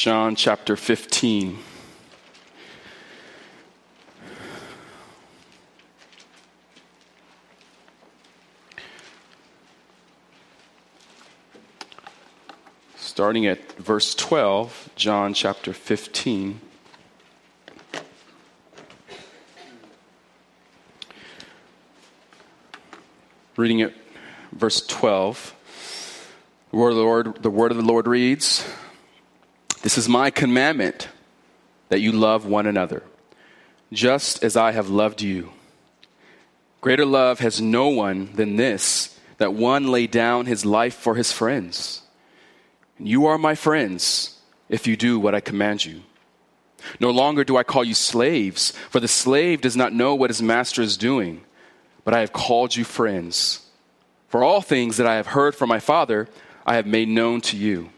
John chapter 15. Starting at verse 12, John chapter 15. Reading it, verse 12. The word of the Lord, the word of the Lord reads, This is my commandment that you love one another, just as I have loved you. Greater love has no one than this, that one lay down his life for his friends. And you are my friends if you do what I command you. No longer do I call you slaves, for the slave does not know what his master is doing, but I have called you friends. For all things that I have heard from my Father, I have made known to you.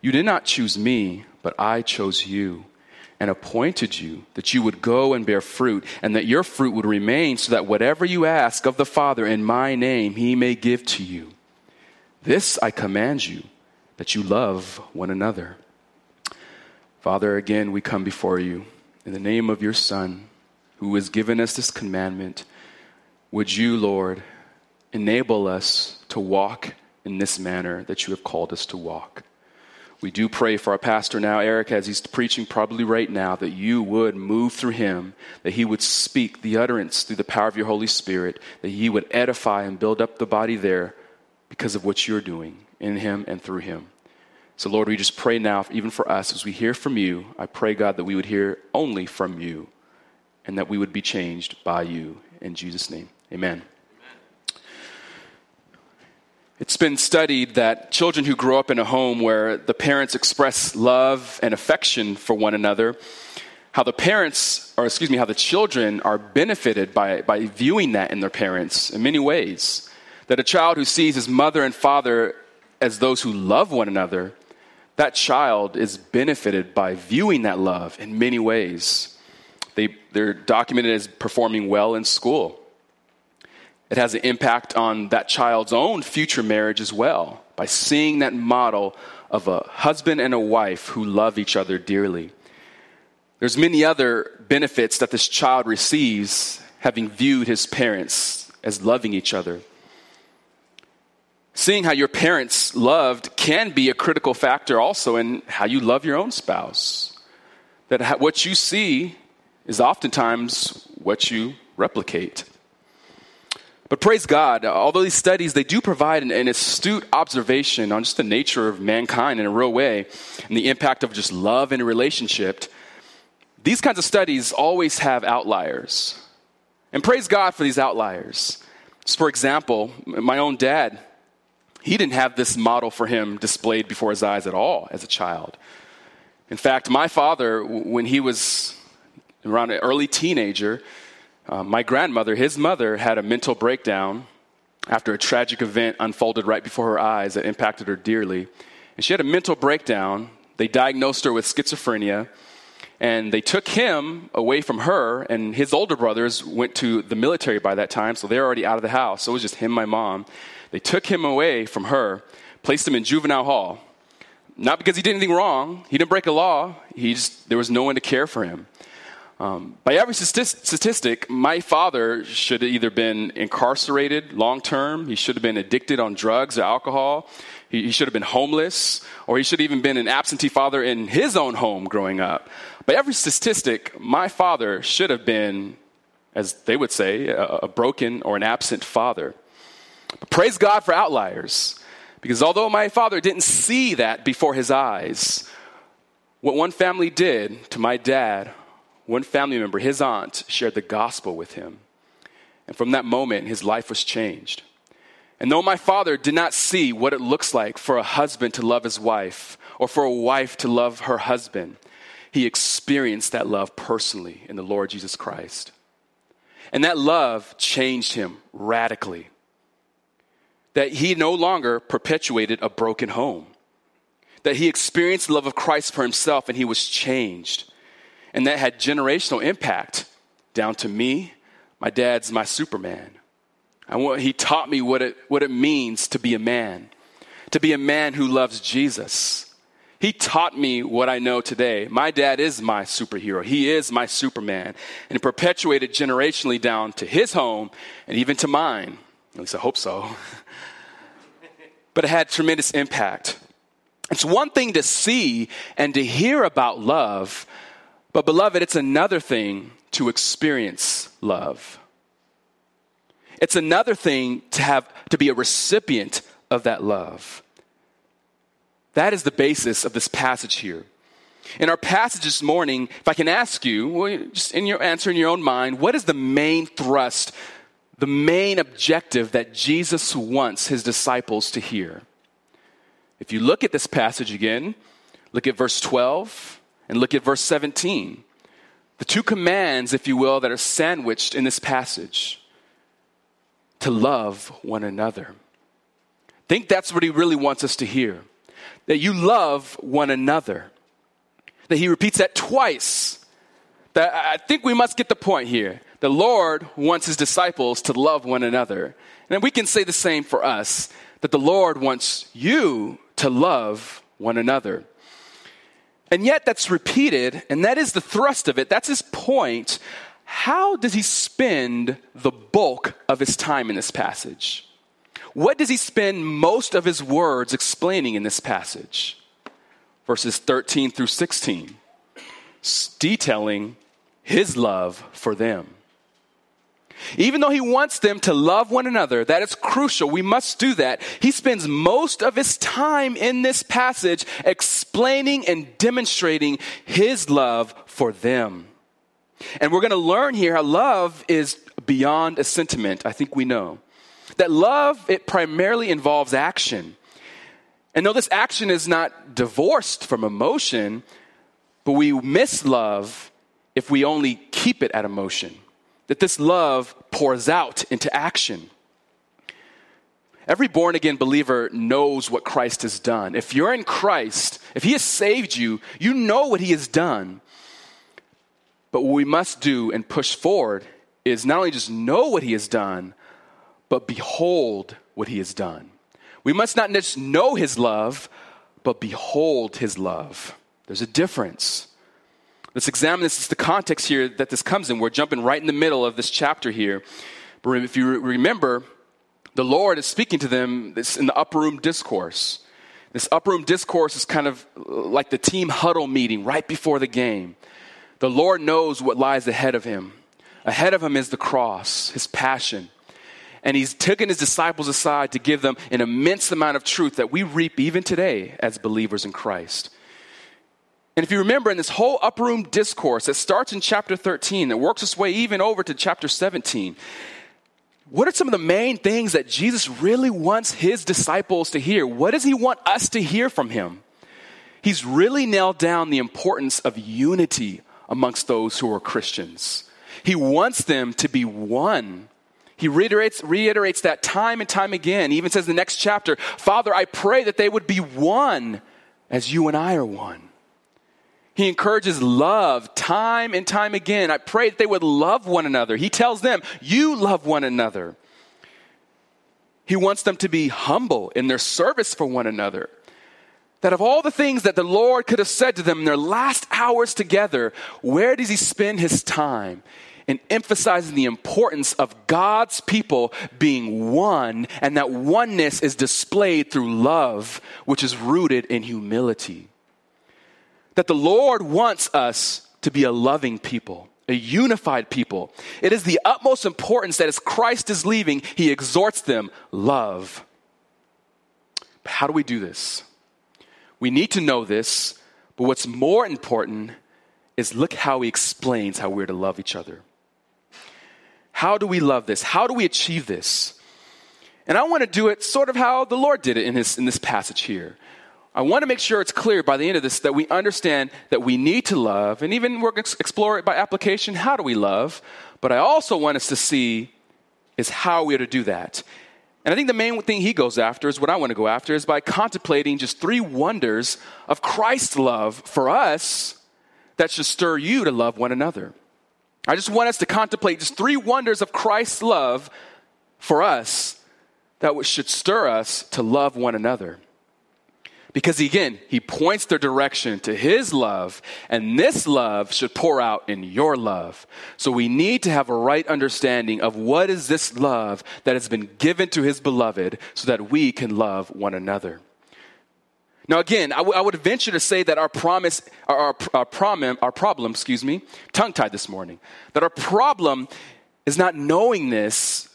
You did not choose me, but I chose you and appointed you that you would go and bear fruit, and that your fruit would remain, so that whatever you ask of the Father in my name, he may give to you. This I command you, that you love one another. Father, again, we come before you in the name of your Son, who has given us this commandment. Would you, Lord, enable us to walk in this manner that you have called us to walk. We do pray for our pastor now, Eric, as he's preaching probably right now, that you would move through him, that he would speak the utterance through the power of your Holy Spirit, that he would edify and build up the body there because of what you're doing in him and through him. So, Lord, we just pray now, even for us, as we hear from you, I pray, God, that we would hear only from you and that we would be changed by you. In Jesus' name, amen. It's been studied that children who grow up in a home where the parents express love and affection for one another, how the parents, or excuse me, how the children are benefited by, by viewing that in their parents in many ways. That a child who sees his mother and father as those who love one another, that child is benefited by viewing that love in many ways. They, they're documented as performing well in school it has an impact on that child's own future marriage as well by seeing that model of a husband and a wife who love each other dearly. There's many other benefits that this child receives having viewed his parents as loving each other. Seeing how your parents loved can be a critical factor also in how you love your own spouse. That what you see is oftentimes what you replicate. But praise God, although these studies, they do provide an, an, astute observation on just the nature of mankind in a real way and the impact of just love and relationship, these kinds of studies always have outliers. And praise God for these outliers. Just for example, my own dad, he didn't have this model for him displayed before his eyes at all as a child. In fact, my father, when he was around an early teenager, uh, my grandmother, his mother, had a mental breakdown after a tragic event unfolded right before her eyes that impacted her dearly. And she had a mental breakdown. They diagnosed her with schizophrenia. And they took him away from her, and his older brothers went to the military by that time, so they're already out of the house. So it was just him, my mom. They took him away from her, placed him in juvenile hall. Not because he did anything wrong, he didn't break a law, he just, there was no one to care for him. Um, by every statistic, my father should have either been incarcerated long term, he should have been addicted on drugs or alcohol, he, he, should have been homeless, or he should have even been an absentee father in his own home growing up. By every statistic, my father should have been, as they would say, a, a broken or an absent father. But praise God for outliers, because although my father didn't see that before his eyes, what one family did to my dad one family member, his aunt, shared the gospel with him. And from that moment, his life was changed. And though my father did not see what it looks like for a husband to love his wife or for a wife to love her husband, he experienced that love personally in the Lord Jesus Christ. And that love changed him radically. That he no longer perpetuated a broken home. That he experienced the love of Christ for himself and he was changed. And that had generational impact down to me. My dad's my Superman. Want, he taught me what it, what it means to be a man, to be a man who loves Jesus. He taught me what I know today. My dad is my superhero. He is my Superman. And it perpetuated generationally down to his home and even to mine. At least I hope so. but it had tremendous impact. It's one thing to see and to hear about love, but beloved, it's another thing to experience love. It's another thing to have to be a recipient of that love. That is the basis of this passage here. In our passage this morning, if I can ask you, just in your answer in your own mind, what is the main thrust, the main objective that Jesus wants his disciples to hear? If you look at this passage again, look at verse 12 and look at verse 17. The two commands, if you will, that are sandwiched in this passage to love one another. I think that's what he really wants us to hear that you love one another. That he repeats that twice. That I think we must get the point here. The Lord wants his disciples to love one another. And we can say the same for us that the Lord wants you to love one another. And yet, that's repeated, and that is the thrust of it. That's his point. How does he spend the bulk of his time in this passage? What does he spend most of his words explaining in this passage? Verses 13 through 16, detailing his love for them. Even though he wants them to love one another, that is crucial. We must do that. He spends most of his time in this passage explaining and demonstrating his love for them. And we're going to learn here how love is beyond a sentiment. I think we know. That love, it primarily involves action. And though this action is not divorced from emotion, but we miss love if we only keep it at emotion that this love pours out into action. Every born again believer knows what Christ has done. If you're in Christ, if He has saved you, you know what He has done. But what we must do and push forward is not only just know what He has done, but behold what He has done. We must not just know His love, but behold His love. There's a difference. Let's examine this. is the context here that this comes in. We're jumping right in the middle of this chapter here. But if you remember, the Lord is speaking to them in the upper room discourse. This upper room discourse is kind of uh, like the team huddle meeting right before the game. The Lord knows what lies ahead of him. Ahead of him is the cross, his passion. And he's taken his disciples aside to give them an immense amount of truth that we reap even today as believers in Christ. And if you remember in this whole upper room discourse that starts in chapter 13, that works its way even over to chapter 17, what are some of the main things that Jesus really wants his disciples to hear? What does he want us to hear from him? He's really nailed down the importance of unity amongst those who are Christians. He wants them to be one. He reiterates, reiterates that time and time again. He even says in the next chapter, Father, I pray that they would be one as you and I are one. He encourages love time and time again. I pray that they would love one another. He tells them, You love one another. He wants them to be humble in their service for one another. That of all the things that the Lord could have said to them in their last hours together, where does He spend His time? In emphasizing the importance of God's people being one, and that oneness is displayed through love, which is rooted in humility that the Lord wants us to be a loving people, a unified people. It is the utmost importance that as Christ is leaving, he exhorts them, love. But how do we do this? We need to know this, but what's more important is look how he explains how we're to love each other. How do we love this? How do we achieve this? And I want to do it sort of how the Lord did it in, his, in this passage here. I want to make sure it's clear by the end of this that we understand that we need to love, and even we're going to explore it by application. How do we love? But I also want us to see is how we are to do that. And I think the main thing he goes after is what I want to go after is by contemplating just three wonders of Christ's love for us that should stir you to love one another. I just want us to contemplate just three wonders of Christ's love for us that should stir us to love one another. Because again, he points their direction to his love, and this love should pour out in your love. So we need to have a right understanding of what is this love that has been given to his beloved so that we can love one another. Now, again, I, w- I would venture to say that our promise, our, our, our, problem, our problem, excuse me, tongue tied this morning, that our problem is not knowing this.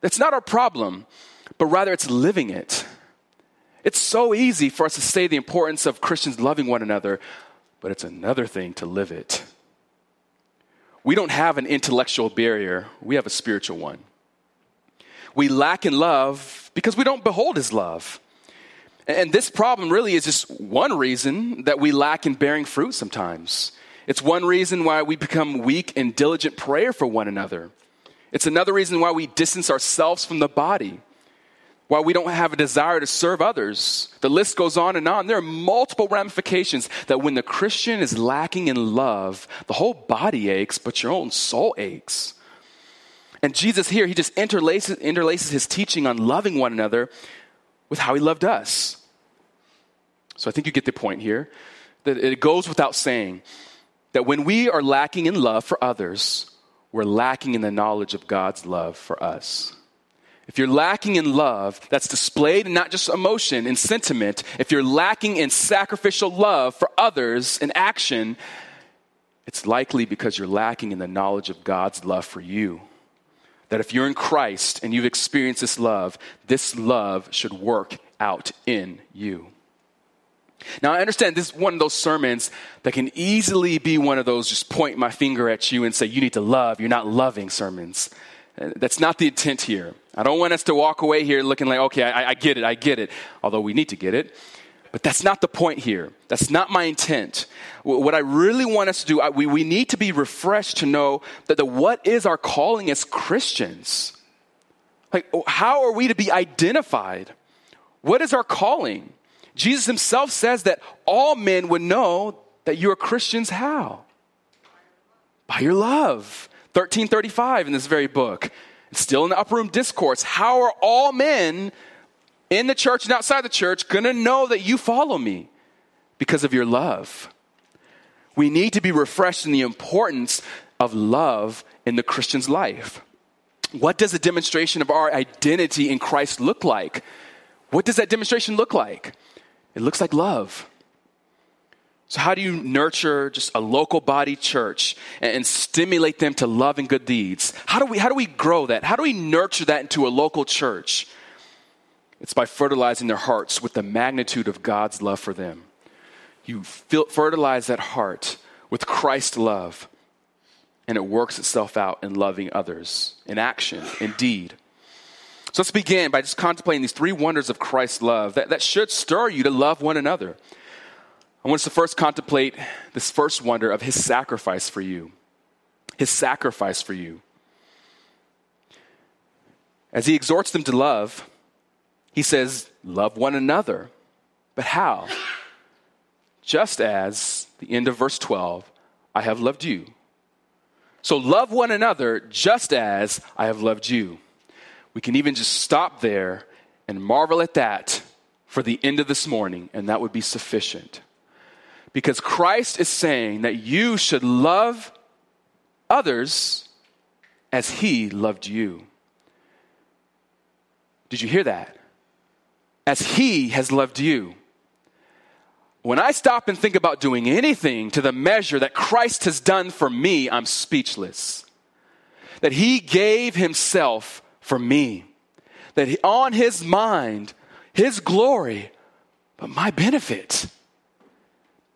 That's not our problem, but rather it's living it. It's so easy for us to say the importance of Christians loving one another, but it's another thing to live it. We don't have an intellectual barrier, we have a spiritual one. We lack in love because we don't behold his love. And this problem really is just one reason that we lack in bearing fruit sometimes. It's one reason why we become weak in diligent prayer for one another. It's another reason why we distance ourselves from the body why we don't have a desire to serve others. The list goes on and on. There are multiple ramifications that when the Christian is lacking in love, the whole body aches, but your own soul aches. And Jesus here, he just interlaces, interlaces his teaching on loving one another with how he loved us. So I think you get the point here. That it goes without saying that when we are lacking in love for others, we're lacking in the knowledge of God's love for us. If you're lacking in love that's displayed in not just emotion and sentiment, if you're lacking in sacrificial love for others in action, it's likely because you're lacking in the knowledge of God's love for you. That if you're in Christ and you've experienced this love, this love should work out in you. Now, I understand this is one of those sermons that can easily be one of those just point my finger at you and say, you need to love. You're not loving sermons. Uh, that's not the intent here. I don't want us to walk away here looking like, okay, I, I, get it, I get it, although we need to get it. But that's not the point here. That's not my intent. What I really want us to do, we, we need to be refreshed to know that the, what is our calling as Christians? Like, oh, how are we to be identified? What is our calling? Jesus himself says that all men would know that you are Christians. How? By your love. 1335 in this very book. Still in the upper room discourse. How are all men in the church and outside the church going to know that you follow me? Because of your love. We need to be refreshed in the importance of love in the Christian's life. What does a demonstration of our identity in Christ look like? What does that demonstration look like? It looks like love. So, how do you nurture just a local body church and, and, stimulate them to love and good deeds? How do, we, how do we grow that? How do we nurture that into a local church? It's by fertilizing their hearts with the magnitude of God's love for them. You fertilize that heart with Christ's love, and it works itself out in loving others, in action, in deed. So let's begin by just contemplating these three wonders of Christ's love that, that should stir you to love one another. I want us to first contemplate this first wonder of his sacrifice for you. His sacrifice for you. As he exhorts them to love, he says, Love one another. But how? Just as, the end of verse 12, I have loved you. So love one another just as I have loved you. We can even just stop there and marvel at that for the end of this morning, and that would be sufficient. Because Christ is saying that you should love others as he loved you. Did you hear that? As he has loved you. When I stop and think about doing anything to the measure that Christ has done for me, I'm speechless. That he gave himself for me. That on his mind, his glory, but my benefit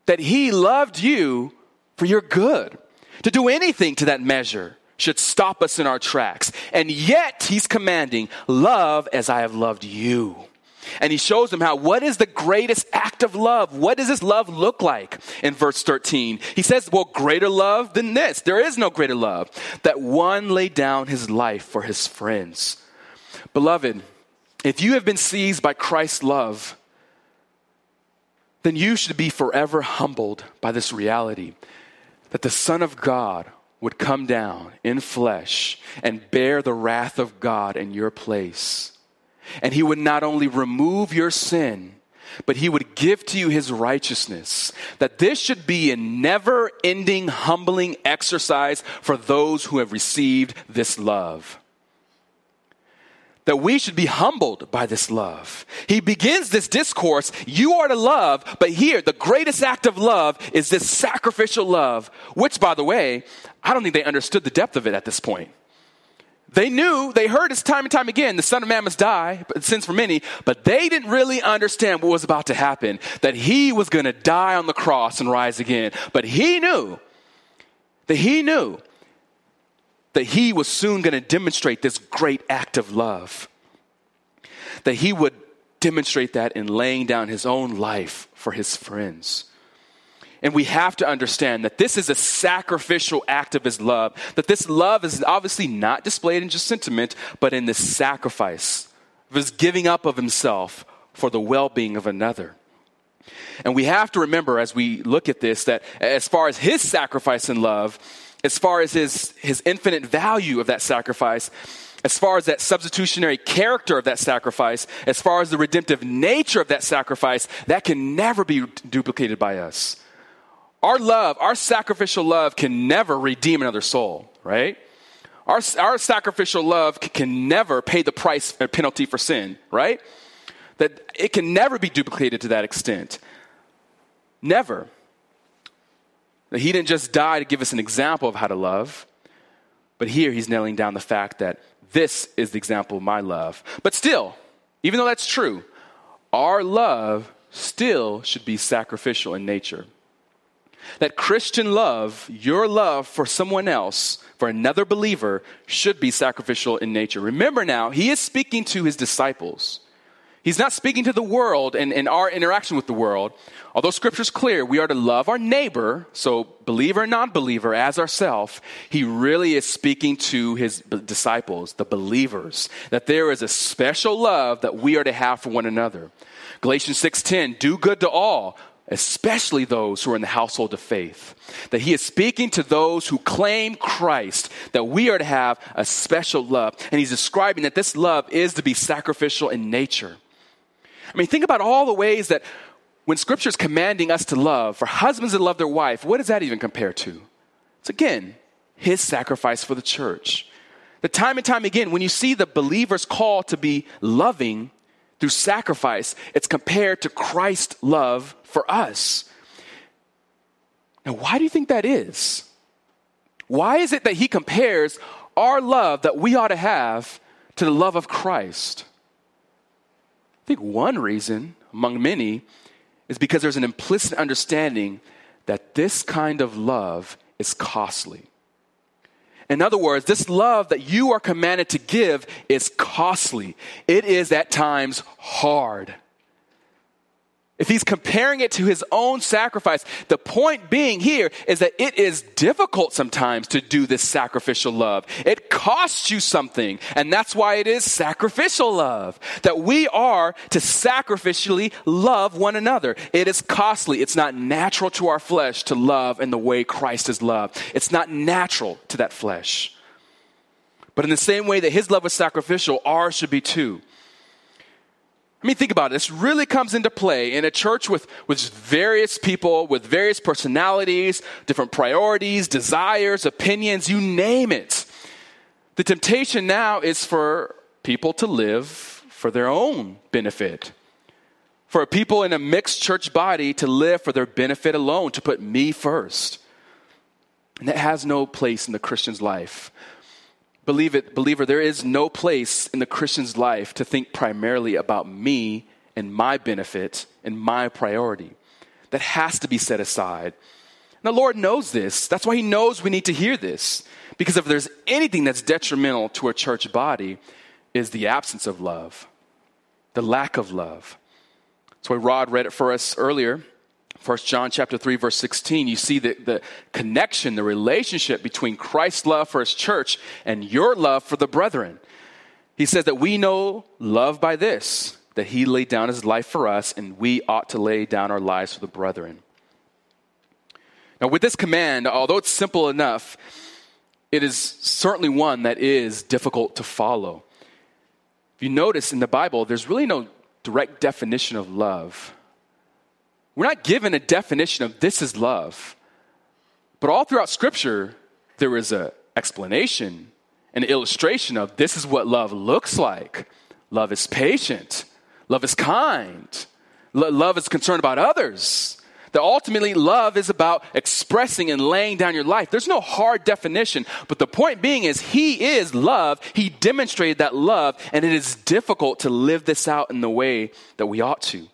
that He loved you for your good. To do anything to that measure should stop us in our tracks. And yet, He's commanding, Love as I have loved you. And he shows them how, what is the greatest act of love? What does this love look like in verse 13? He says, well, greater love than this. There is no greater love. That one laid down his life for his friends. Beloved, if you have been seized by Christ's love, then you should be forever humbled by this reality that the Son of God would come down in flesh and bear the wrath of God in your place. And he would not only remove your sin, but he would give to you his righteousness. That this should be a never ending, humbling exercise for those who have received this love. That we should be humbled by this love. He begins this discourse, you are to love, but here, the greatest act of love is this sacrificial love, which, by the way, I don't think they understood the depth of it at this point. They knew, they heard this time and time again, the Son of Man must die, but sins for many, but they didn't really understand what was about to happen, that he was going to die on the cross and rise again. But he knew, that he knew that he was soon going to demonstrate this great act of love. That he would demonstrate that in laying down his own life for his friends. And we have to understand that this is a sacrificial act of his love, that this love is obviously not displayed in just sentiment, but in the sacrifice of his giving up of himself for the well being of another. And we have to remember as we look at this that as far as his sacrifice and love, as far as his, his infinite value of that sacrifice, as far as that substitutionary character of that sacrifice, as far as the redemptive nature of that sacrifice, that can never be duplicated by us. Our love, our sacrificial love can never redeem another soul, right? Our, our sacrificial love can never pay the price or penalty for sin, right? That it can never be duplicated to that extent. Never. That he didn't just die to give us an example of how to love, but here he's nailing down the fact that this is the example of my love. But still, even though that's true, our love still should be sacrificial in nature. That Christian love, your love for someone else, for another believer, should be sacrificial in nature. Remember now, he is speaking to his disciples. He's not speaking to the world and, our interaction with the world. Although scripture's clear, we are to love our neighbor, so believer and non believer, as ourself. He really is speaking to his disciples, the believers, that there is a special love that we are to have for one another. Galatians 6:10, do good to all especially those who are in the household of faith. That he is speaking to those who claim Christ, that we are to have a special love. And he's describing that this love is to be sacrificial in nature. I mean, think about all the ways that when scripture is commanding us to love, for husbands to love their wife, what does that even compare to? It's again, his sacrifice for the church. The time and time again, when you see the believer's call to be loving, through sacrifice, it's compared to Christ's love for us. Now, why do you think that is? Why is it that he compares our love that we ought to have to the love of Christ? I think one reason, among many, is because there's an implicit understanding that this kind of love is costly. In other words, this love that you are commanded to give is costly. It is at times hard. If he's comparing it to his own sacrifice, the point being here is that it is difficult sometimes to do this sacrificial love. It costs you something, and that's why it is sacrificial love. That we are to sacrificially love one another. It is costly. It's not natural to our flesh to love in the way Christ is loved. It's not natural to that flesh. But in the same way that his love was sacrificial, ours should be too. I mean, think about it. This really comes into play in a church with, with various people, with various personalities, different priorities, desires, opinions, you name it. The temptation now is for people to live for their own benefit. For people in a mixed church body to live for their benefit alone, to put me first. And that has no place in the Christian's life. Believe it, believer, there is no place in the Christian's life to think primarily about me and my benefit and my priority. That has to be set aside. And the Lord knows this. That's why He knows we need to hear this. Because if there's anything that's detrimental to a church body, is the absence of love, the lack of love. That's why Rod read it for us earlier. 1 John chapter 3 verse 16, you see the, the connection, the relationship between Christ's love for his church and your love for the brethren. He says that we know love by this, that he laid down his life for us and we ought to lay down our lives for the brethren. Now with this command, although it's simple enough, it is certainly one that is difficult to follow. If you notice in the Bible, there's really no direct definition of love. We're not given a definition of this is love. But all throughout Scripture, there is an explanation, an illustration of this is what love looks like. Love is patient, love is kind, love is concerned about others. That ultimately, love is about expressing and laying down your life. There's no hard definition, but the point being is, He is love. He demonstrated that love, and it is difficult to live this out in the way that we ought to.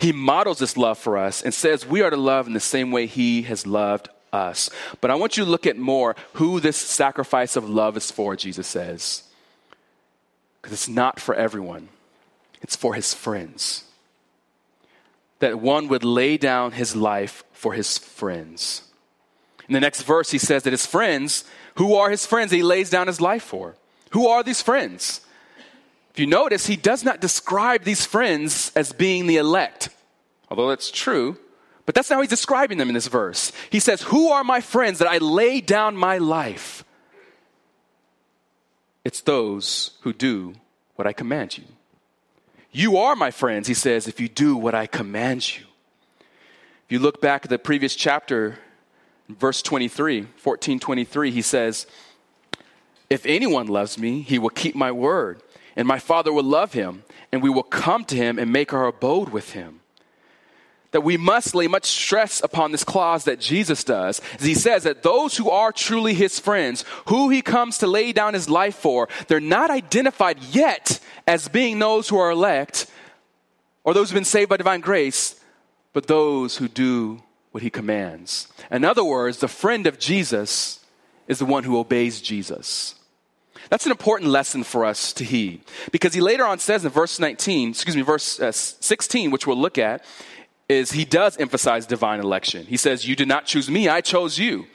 He models this love for us and says we are to love in the same way He has loved us. But I want you to look at more who this sacrifice of love is for, Jesus says. Because it's not for everyone, it's for His friends that one would lay down his life for his friends. In the next verse, he says that his friends, who are his friends, he lays down his life for. Who are these friends? If you notice, he does not describe these friends as being the elect, although that's true, but that's not how he's describing them in this verse. He says, Who are my friends that I lay down my life? It's those who do what I command you. You are my friends, he says, if you do what I command you. If you look back at the previous chapter, verse 23, 14 23, he says, If anyone loves me, he will keep my word, and my Father will love him, and we will come to him and make our abode with him that we must lay much stress upon this clause that Jesus does. As he says that those who are truly his friends, who he comes to lay down his life for, they're not identified yet as being those who are elect or those who've been saved by divine grace, but those who do what he commands. In other words, the friend of Jesus is the one who obeys Jesus. That's an important lesson for us to heed because he later on says in verse 19, excuse me, verse uh, 16, which we'll look at, is he does emphasize divine election. He says, You did not choose me, I chose you.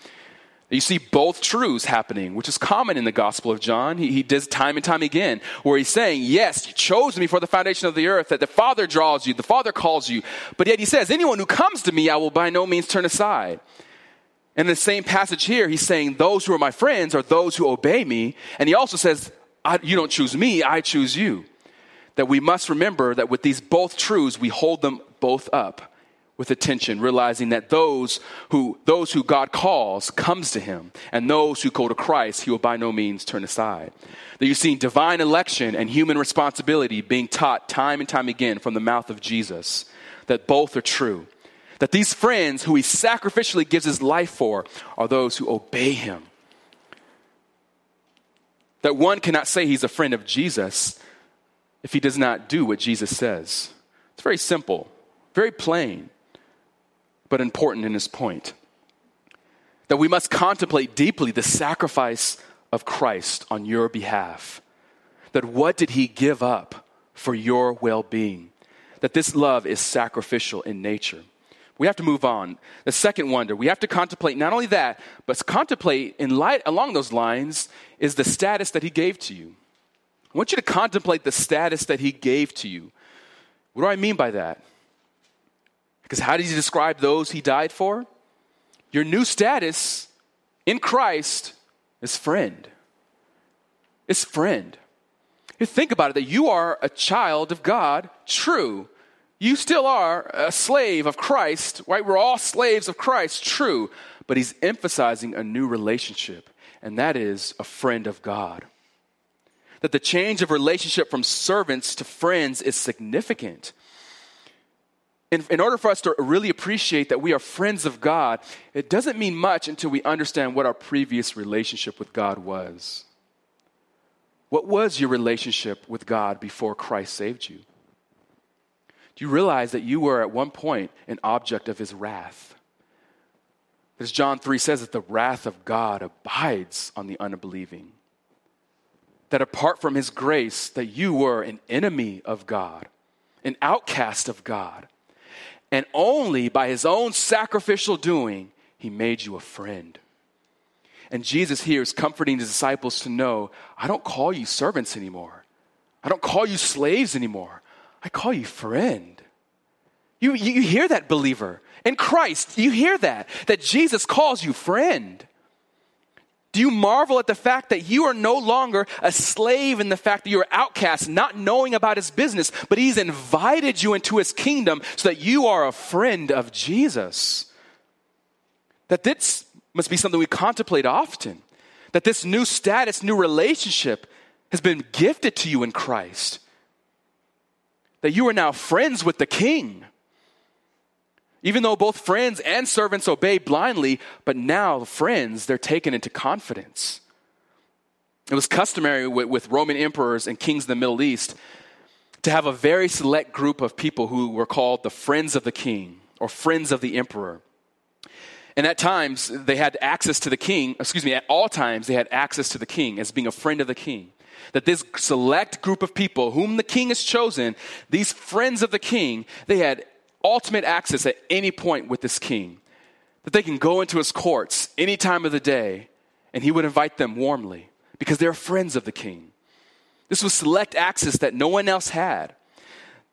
You see both truths happening, which is common in the Gospel of John. He, he does time and time again, where he's saying, Yes, you chose me for the foundation of the earth, that the Father draws you, the Father calls you. But yet he says, Anyone who comes to me, I will by no means turn aside. In the same passage here, he's saying, Those who are my friends are those who obey me. And he also says, You don't choose me, I choose you. That we must remember that with these both truths, we hold them both up with attention, realizing that those who, those who God calls comes to him, and those who go to Christ, he will by no means turn aside. That you see divine election and human responsibility being taught time and time again from the mouth of Jesus, that both are true. That these friends who he sacrificially gives his life for are those who obey him. That one cannot say he's a friend of Jesus if he does not do what Jesus says. It's very simple. Very plain, but important in his point. That we must contemplate deeply the sacrifice of Christ on your behalf. That what did he give up for your well being? That this love is sacrificial in nature. We have to move on. The second wonder, we have to contemplate not only that, but contemplate in light along those lines is the status that he gave to you. I want you to contemplate the status that he gave to you. What do I mean by that? Because how does he describe those he died for? Your new status in Christ is friend. Is friend. You think about it that you are a child of God, true. You still are a slave of Christ, right? We're all slaves of Christ, true. But he's emphasizing a new relationship, and that is a friend of God. That the change of relationship from servants to friends is significant in, in order for us to really appreciate that we are friends of God, it doesn't mean much until we understand what our previous relationship with God was. What was your relationship with God before Christ saved you? Do you realize that you were at one point an object of his wrath? As John 3 says, that the wrath of God abides on the unbelieving. That apart from his grace, that you were an enemy of God, an outcast of God. And only by his own sacrificial doing, he made you a friend. And Jesus here is comforting the disciples to know I don't call you servants anymore. I don't call you slaves anymore. I call you friend. You, you hear that, believer. In Christ, you hear that, that Jesus calls you friend. Do you marvel at the fact that you are no longer a slave in the fact that you're outcast, not knowing about his business, but he's invited you into his kingdom so that you are a friend of Jesus? That this must be something we contemplate often. That this new status, new relationship has been gifted to you in Christ. That you are now friends with the king. Even though both friends and servants obey blindly, but now friends, they're taken into confidence. It was customary with, with, Roman emperors and kings in the Middle East to have a very select group of people who were called the friends of the king or friends of the emperor. And at times, they had access to the king, excuse me, at all times, they had access to the king as being a friend of the king. That this select group of people, whom the king has chosen, these friends of the king, they had ultimate access at any point with this king. That they can go into his courts any time of the day and he would invite them warmly because they're friends of the king. This was select access that no one else had.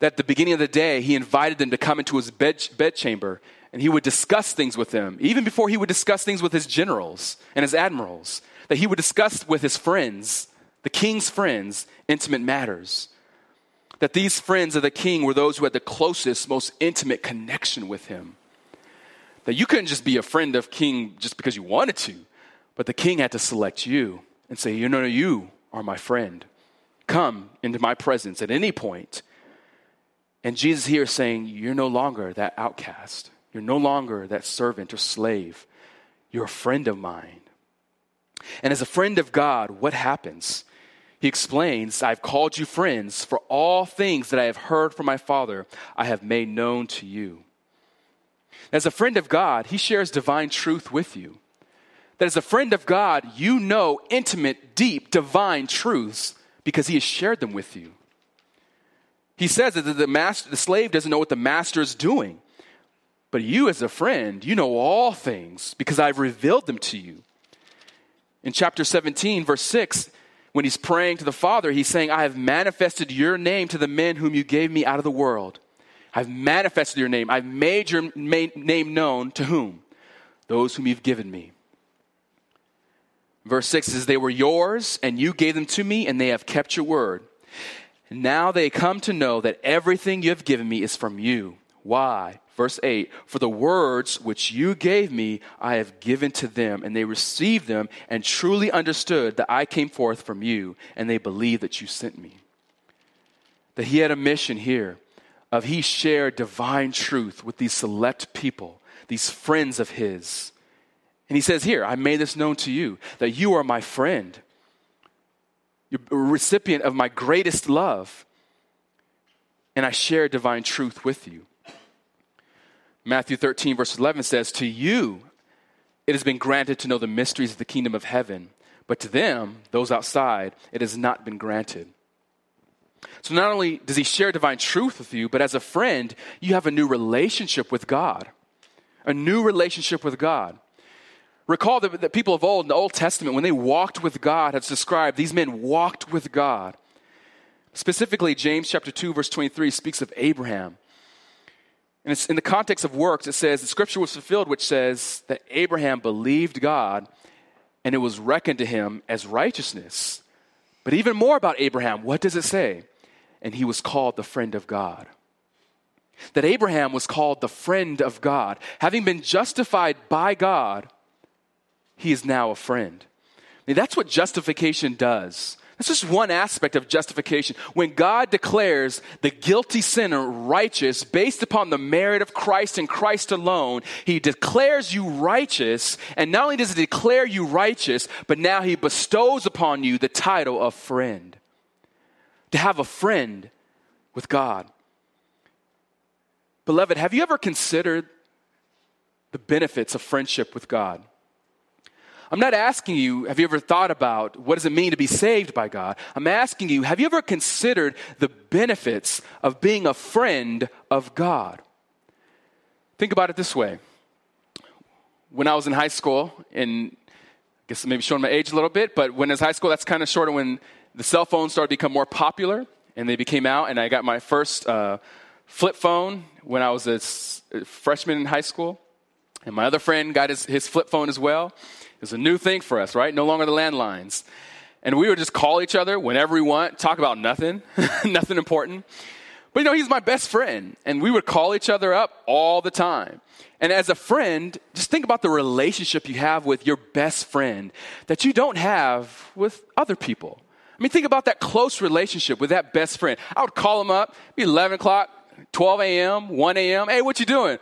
That at the beginning of the day, he invited them to come into his bed, bedchamber and he would discuss things with them, even before he would discuss things with his generals and his admirals, that he would discuss with his friends, the king's friends, intimate matters that these friends of the king were those who had the closest, most intimate connection with him. That you couldn't just be a friend of king just because you wanted to, but the king had to select you and say, You know, you are my friend. Come into my presence at any point. And Jesus here is saying, You're no longer that outcast. You're no longer that servant or slave. You're a friend of mine. And as a friend of God, what happens? He explains, I've called you friends, for all things that I have heard from my Father, I have made known to you. As a friend of God, he shares divine truth with you. That as a friend of God, you know intimate, deep, divine truths because he has shared them with you. He says that the, master, the slave doesn't know what the master is doing. But you, as a friend, you know all things because I've revealed them to you. In chapter 17, verse 6, when he's praying to the Father, he's saying, I have manifested your name to the men whom you gave me out of the world. I've manifested your name. I've made your name known to whom? Those whom you've given me. Verse 6 says, They were yours, and you gave them to me, and they have kept your word. Now they come to know that everything you have given me is from you. Why? Verse 8 For the words which you gave me, I have given to them, and they received them and truly understood that I came forth from you, and they believe that you sent me. That he had a mission here of he shared divine truth with these select people, these friends of his. And he says, Here, I made this known to you, that you are my friend, you're a recipient of my greatest love, and I share divine truth with you. Matthew 13, verse 11 says, To you it has been granted to know the mysteries of the kingdom of heaven, but to them, those outside, it has not been granted. So not only does he share divine truth with you, but as a friend, you have a new relationship with God. A new relationship with God. Recall that the people of old in the Old Testament, when they walked with God, it's described, these men walked with God. Specifically, James chapter 2, verse 23 speaks of Abraham and it's in the context of works, it says the scripture was fulfilled, which says that Abraham believed God and it was reckoned to him as righteousness. But even more about Abraham, what does it say? And he was called the friend of God. That Abraham was called the friend of God. Having been justified by God, he is now a friend. I mean, that's what justification does. That's just one aspect of justification. When God declares the guilty sinner righteous based upon the merit of Christ and Christ alone, He declares you righteous. And not only does He declare you righteous, but now He bestows upon you the title of friend. To have a friend with God. Beloved, have you ever considered the benefits of friendship with God? I'm not asking you, have you ever thought about what does it mean to be saved by God? I'm asking you, have you ever considered the benefits of being a friend of God? Think about it this way. When I was in high school, and I guess maybe showing my age a little bit, but when I was high school, that's kind of sort of when the cell phones started to become more popular and they became out, and I got my first uh, flip phone when I was a freshman in high school. And my other friend got his, his flip phone as well. It's a new thing for us, right? No longer the landlines. And we would just call each other whenever we want, talk about nothing, nothing important. But you know, he's my best friend, and we would call each other up all the time. And as a friend, just think about the relationship you have with your best friend that you don't have with other people. I mean, think about that close relationship with that best friend. I would call him up, be 11 o'clock, 12 a.m., 1 a.m. Hey, what you doing?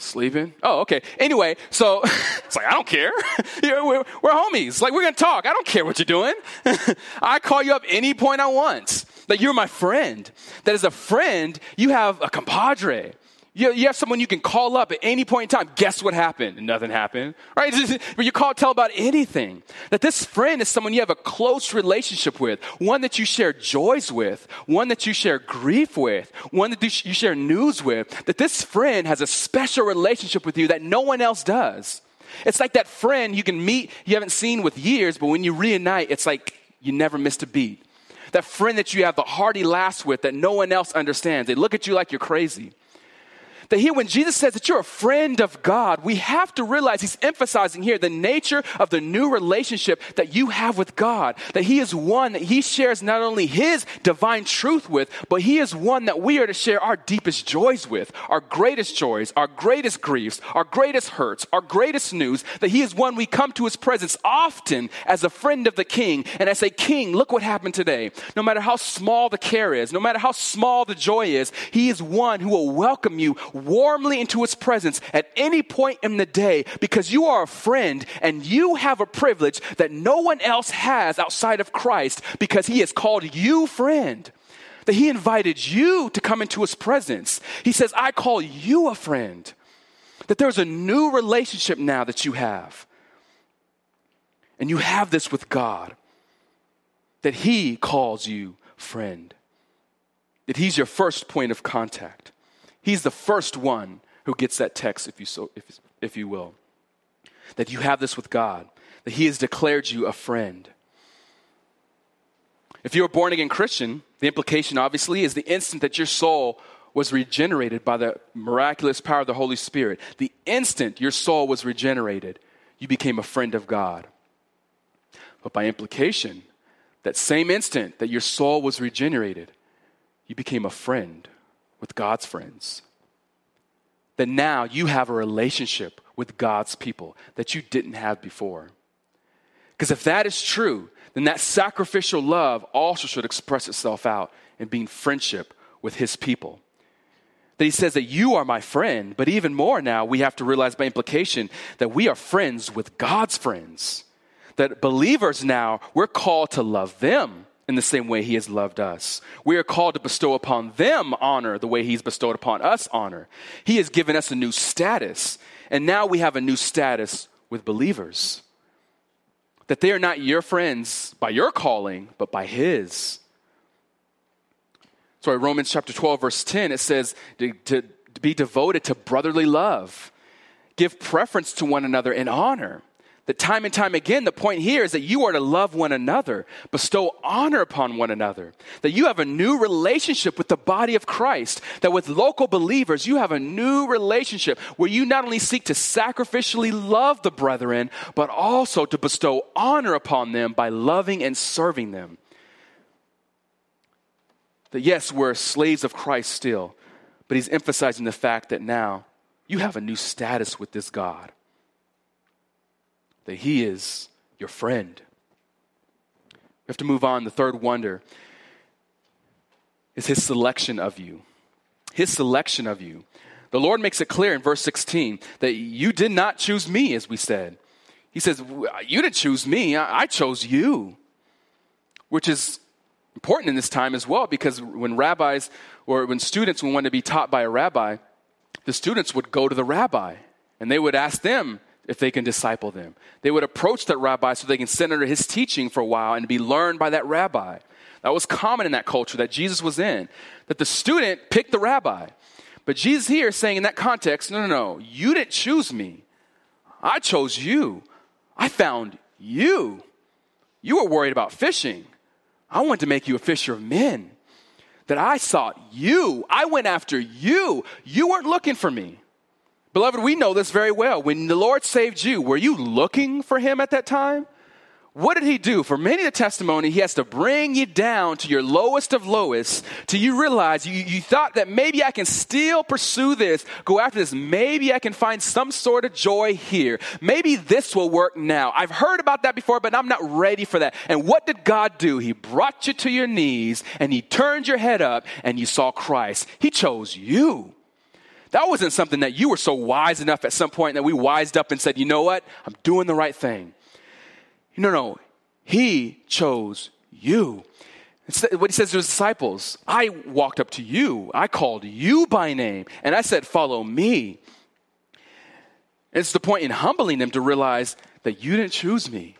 Sleeping. Oh, okay. Anyway, so it's like, I don't care. we're, we're, homies. Like, we're going to talk. I don't care what you're doing. I call you up any point I want. That you're my friend. That as a friend, you have a compadre. You, you have someone you can call up at any point in time. Guess what happened? Nothing happened, right? But you can't tell about anything. That this friend is someone you have a close relationship with, one that you share joys with, one that you share grief with, one that you share news with. That this friend has a special relationship with you that no one else does. It's like that friend you can meet you haven't seen with years, but when you reunite, it's like you never missed a beat. That friend that you have the hearty laughs with that no one else understands. They look at you like you're crazy that here, when Jesus says that you're a friend of God, we have to realize he's emphasizing here the nature of the new relationship that you have with God. That he is one that he shares not only his divine truth with, but he is one that we are to share our deepest joys with, our greatest joys, our greatest griefs, our greatest hurts, our greatest news. That he is one we come to his presence often as a friend of the king. And as a king, look what happened today. No matter how small the care is, no matter how small the joy is, he is one who will welcome you warmly into his presence at any point in the day because you are a friend and you have a privilege that no one else has outside of Christ because he has called you friend. That he invited you to come into his presence. He says, I call you a friend. That there's a new relationship now that you have. And you have this with God. That he calls you friend. That he's your first point of contact. He's the first one who gets that text, if you, so, if, if you will. That you have this with God, that He has declared you a friend. If you're a born again Christian, the implication obviously is the instant that your soul was regenerated by the miraculous power of the Holy Spirit, the instant your soul was regenerated, you became a friend of God. But by implication, that same instant that your soul was regenerated, you became a friend with God's friends. That now you have a relationship with God's people that you didn't have before. Because if that is true, then that sacrificial love also should express itself out in being friendship with His people. That He says that you are my friend, but even more now, we have to realize by implication that we are friends with God's friends. That believers now, we're called to love them in the same way he has loved us. We are called to bestow upon them honor the way he's bestowed upon us honor. He has given us a new status, and now we have a new status with believers. That they are not your friends by your calling, but by his. Sorry, Romans chapter 12, verse 10, it says to, to, be devoted to brotherly love, give preference to one another in honor. That time and time again, the point here is that you are to love one another, bestow honor upon one another. That you have a new relationship with the body of Christ. That with local believers, you have a new relationship where you not only seek to sacrificially love the brethren, but also to bestow honor upon them by loving and serving them. That yes, we're slaves of Christ still, but he's emphasizing the fact that now you have a new status with this God that He is your friend. We have to move on. The third wonder is His selection of you. His selection of you. The Lord makes it clear in verse 16 that you did not choose me, as we said. He says, You didn't choose me, I chose you. Which is important in this time as well, because when rabbis or when students would want to be taught by a rabbi, the students would go to the rabbi and they would ask them, if they can disciple them. They would approach that rabbi so they can sit under his teaching for a while and be learned by that rabbi. That was common in that culture that Jesus was in, that the student picked the rabbi. But Jesus here is saying in that context, no, no, no, you didn't choose me. I chose you. I found you. You were worried about fishing. I wanted to make you a fisher of men. That I sought you. I went after you. You weren't looking for me. Beloved, we know this very well. When the Lord saved you, were you looking for him at that time? What did he do? For many the testimony, he has to bring you down to your lowest of lowest till you realize you, you thought that maybe I can still pursue this, go after this. Maybe I can find some sort of joy here. Maybe this will work now. I've heard about that before, but I'm not ready for that. And what did God do? He brought you to your knees and he turned your head up and you saw Christ. He chose you. That wasn't something that you were so wise enough at some point that we wised up and said, you know what? I'm doing the right thing. No, no. He chose you. It's what he says to his disciples I walked up to you, I called you by name, and I said, Follow me. It's the point in humbling them to realize that you didn't choose me.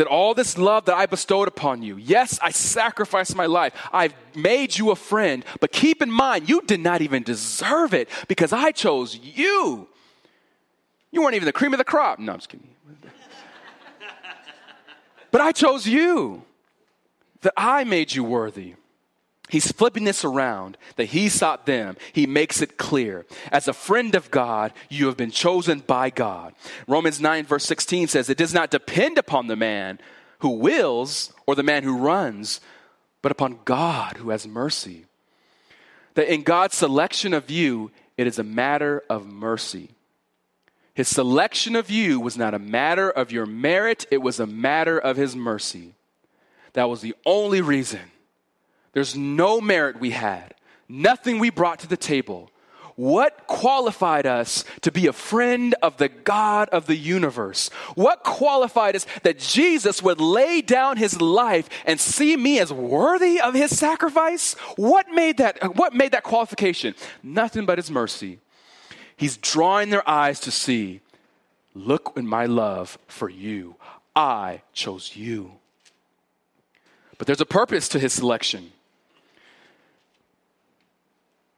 That all this love that I bestowed upon you, yes, I sacrificed my life. I've made you a friend, but keep in mind, you did not even deserve it because I chose you. You weren't even the cream of the crop. No, I'm just kidding. but I chose you, that I made you worthy. He's flipping this around that he sought them. He makes it clear. As a friend of God, you have been chosen by God. Romans 9, verse 16 says, It does not depend upon the man who wills or the man who runs, but upon God who has mercy. That in God's selection of you, it is a matter of mercy. His selection of you was not a matter of your merit, it was a matter of his mercy. That was the only reason there's no merit we had, nothing we brought to the table. What qualified us to be a friend of the God of the universe? What qualified us that Jesus would lay down his life and see me as worthy of his sacrifice? What made that, what made that qualification? Nothing but his mercy. He's drawing their eyes to see, look in my love for you. I chose you. But there's a purpose to his selection.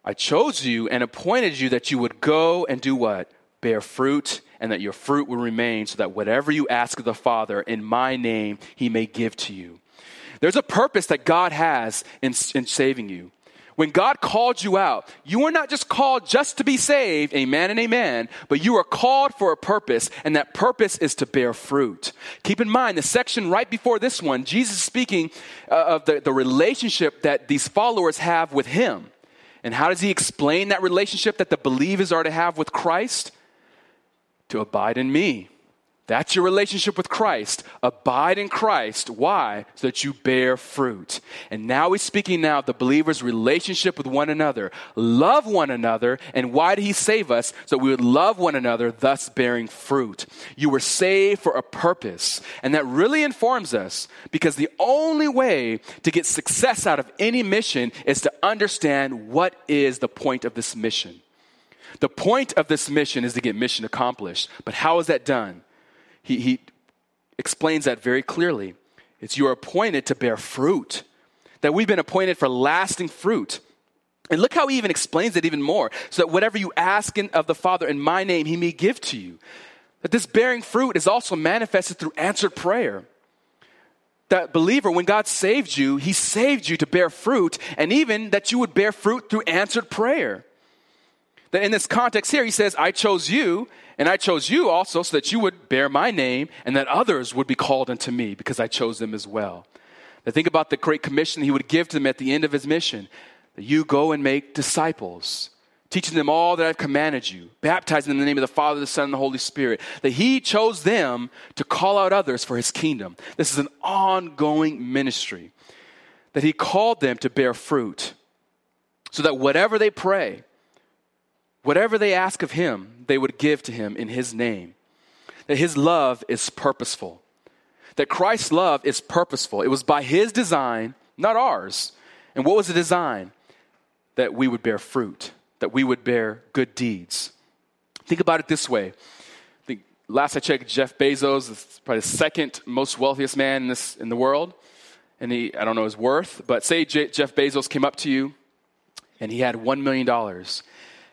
I chose you and appointed you that you would go and do what? Bear fruit, and that your fruit will remain, so that whatever you ask of the Father in my name, he may give to you. There's a purpose that God has in, in saving you. When God called you out, you were not just called just to be saved, amen and amen, but you are called for a purpose, and that purpose is to bear fruit. Keep in mind, the section right before this one, Jesus speaking uh, of the, the relationship that these followers have with Him. And how does he explain that relationship that the believers are to have with Christ? To abide in me. That's your relationship with Christ. Abide in Christ. Why? So that you bear fruit. And now he's speaking now of the believer's relationship with one another. Love one another. And why did he save us? So we would love one another, thus bearing fruit. You were saved for a purpose. And that really informs us because the only way to get success out of any mission is to understand what is the point of this mission. The point of this mission is to get mission accomplished. But how is that done? He, he explains that very clearly. It's you are appointed to bear fruit, that we've been appointed for lasting fruit. And look how he even explains it even more. So that whatever you ask in, of the Father in my name, he may give to you. That this bearing fruit is also manifested through answered prayer. That believer, when God saved you, he saved you to bear fruit, and even that you would bear fruit through answered prayer. That in this context here, he says, I chose you, and I chose you also so that you would bear my name and that others would be called unto me because I chose them as well. Now think about the great commission he would give to them at the end of his mission that you go and make disciples, teaching them all that I've commanded you, baptizing them in the name of the Father, the Son, and the Holy Spirit. That he chose them to call out others for his kingdom. This is an ongoing ministry. That he called them to bear fruit so that whatever they pray, Whatever they ask of him, they would give to him in his name. That his love is purposeful. That Christ's love is purposeful. It was by his design, not ours. And what was the design? That we would bear fruit, that we would bear good deeds. Think about it this way. I think last I checked, Jeff Bezos is probably the second most wealthiest man in, this, in the world. And he, I don't know his worth, but say J- Jeff Bezos came up to you and he had $1 million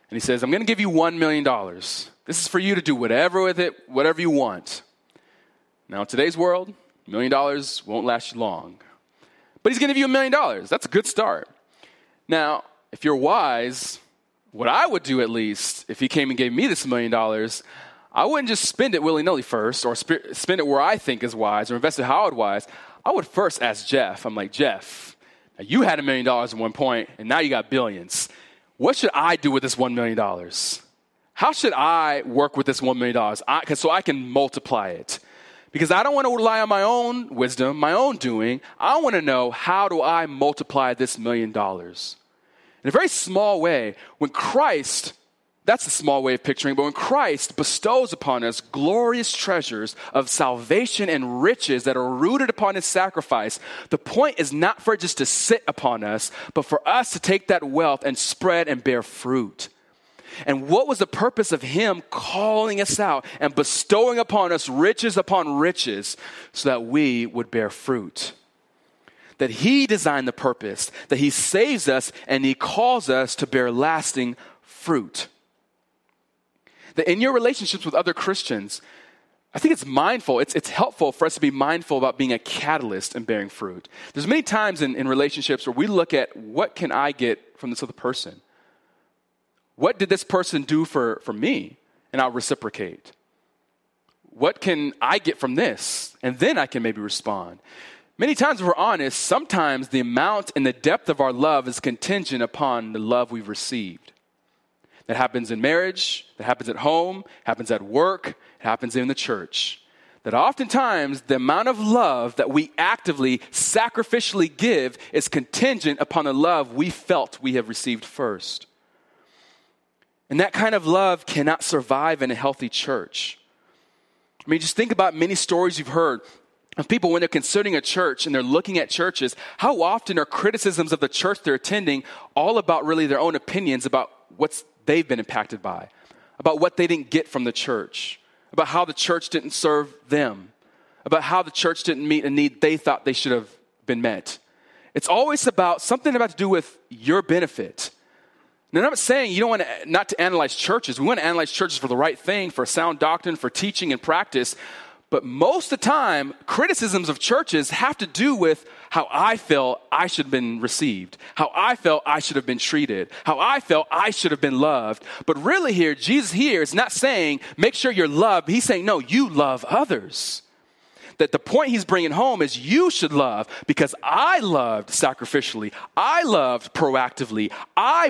and he says, I'm going to give you $1 million. This is for you to do whatever with it, whatever you want. Now, in today's world, million dollars won't last you long. But he's going to give you a million dollars. That's a good start. Now, if you're wise, what I would do at least, if he came and gave me this million dollars, I wouldn't just spend it willy nilly first or sp- spend it where I think is wise or invest it how it wise. I would first ask Jeff. I'm like, Jeff, you had a million dollars at one point and now you got billions. What should I do with this $1 million? How should I work with this $1 million? I, so I can multiply it. Because I don't want to rely on my own wisdom, my own doing. I want to know how do I multiply this million dollars? In a very small way, when Christ, that's a small way of picturing, but when Christ bestows upon us glorious treasures of salvation and riches that are rooted upon his sacrifice, the point is not for it just to sit upon us, but for us to take that wealth and spread and bear fruit. And what was the purpose of him calling us out and bestowing upon us riches upon riches so that we would bear fruit? that He designed the purpose, that He saves us and He calls us to bear lasting fruit. That in your relationships with other Christians, I think it's mindful, it's, it's helpful for us to be mindful about being a catalyst and bearing fruit. There's many times in, in relationships where we look at what can I get from this other person? What did this person do for, for me? And I'll reciprocate. What can I get from this? And then I can maybe respond. Many times, if we're honest, sometimes the amount and the depth of our love is contingent upon the love we've received. That happens in marriage, that happens at home, happens at work, it happens in the church. That oftentimes the amount of love that we actively, sacrificially give is contingent upon the love we felt we have received first. And that kind of love cannot survive in a healthy church. I mean, just think about many stories you've heard of people when they're considering a church and they're looking at churches, how often are criticisms of the church they're attending all about really their own opinions about what they've been impacted by, about what they didn't get from the church, about how the church didn't serve them, about how the church didn't meet a need they thought they should have been met. It's always about something about to do with your benefit. Now, I'm not saying you don't want to, not to analyze churches. We want to analyze churches for the right thing, for sound doctrine, for teaching and practice. But most of the time, criticisms of churches have to do with how I felt I should have been received, how I felt I should have been treated, how I felt I should have been loved. But really, here, Jesus here is not saying, make sure you're loved. He's saying, no, you love others that the point he's bringing home is you should love because I loved sacrificially. I loved proactively. I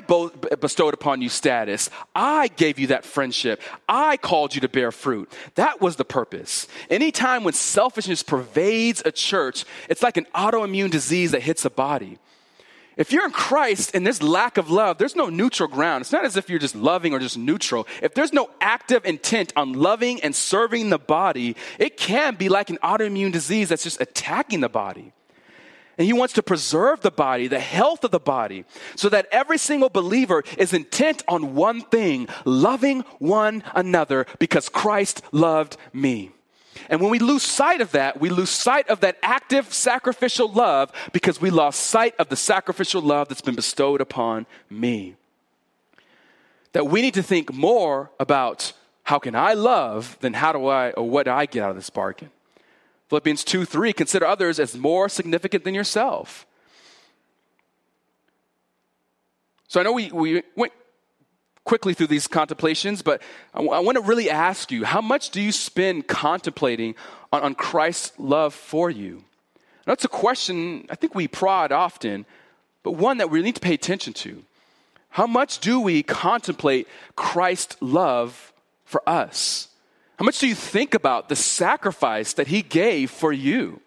bestowed upon you status. I gave you that friendship. I called you to bear fruit. That was the purpose. Anytime when selfishness pervades a church, it's like an autoimmune disease that hits a body. If you're in Christ and there's lack of love, there's no neutral ground. It's not as if you're just loving or just neutral. If there's no active intent on loving and serving the body, it can be like an autoimmune disease that's just attacking the body. And he wants to preserve the body, the health of the body, so that every single believer is intent on one thing loving one another because Christ loved me. And when we lose sight of that, we lose sight of that active sacrificial love because we lost sight of the sacrificial love that's been bestowed upon me. That we need to think more about how can I love than how do I or what do I get out of this bargain. Philippians 2 3, consider others as more significant than yourself. So I know we, we went quickly through these contemplations, but I, w- I want to really ask you how much do you spend contemplating on, on Christ's love for you? That's a question I think we prod often, but one that we need to pay attention to. How much do we contemplate Christ's love for us? How much do you think about the sacrifice that he gave for you?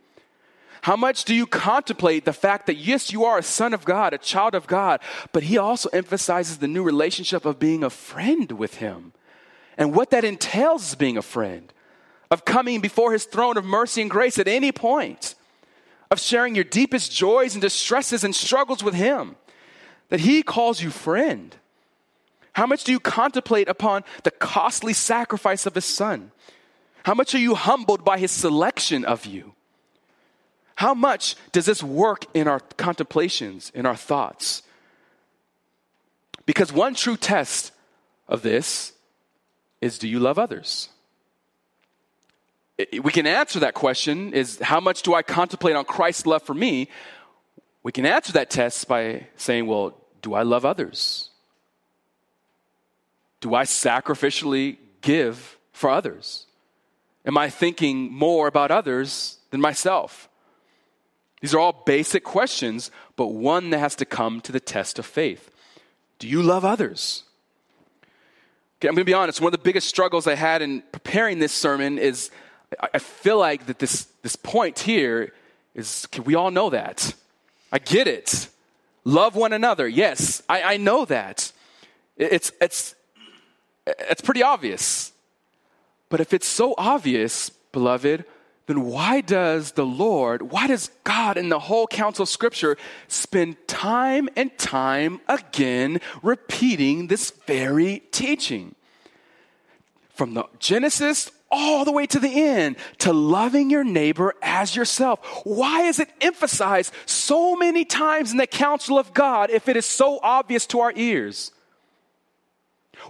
How much do you contemplate the fact that, yes, you are a son of God, a child of God, but he also emphasizes the new relationship of being a friend with him and what that entails as being a friend, of coming before his throne of mercy and grace at any point, of sharing your deepest joys and distresses and struggles with him, that he calls you friend. How much do you contemplate upon the costly sacrifice of his son? How much are you humbled by his selection of you? How much does this work in our contemplations, in our thoughts? Because one true test of this is do you love others? We can answer that question is how much do I contemplate on Christ's love for me? We can answer that test by saying, well, do I love others? do I sacrificially give for others? Am I thinking more about others than myself? These are all basic questions, but one that has to come to the test of faith. Do you love others? Okay, I'm going to be honest. One of the biggest struggles I had in preparing this sermon is I feel like that this, this point here is we all know that. I get it. Love one another. Yes, I, I know that. It's, it's, it's pretty obvious. But if it's so obvious, beloved, then why does the Lord, why does God in the whole counsel of Scripture spend time and time again repeating this very teaching? From the Genesis all the way to the end to loving your neighbor as yourself. Why is it emphasized so many times in the counsel of God if it is so obvious to our ears?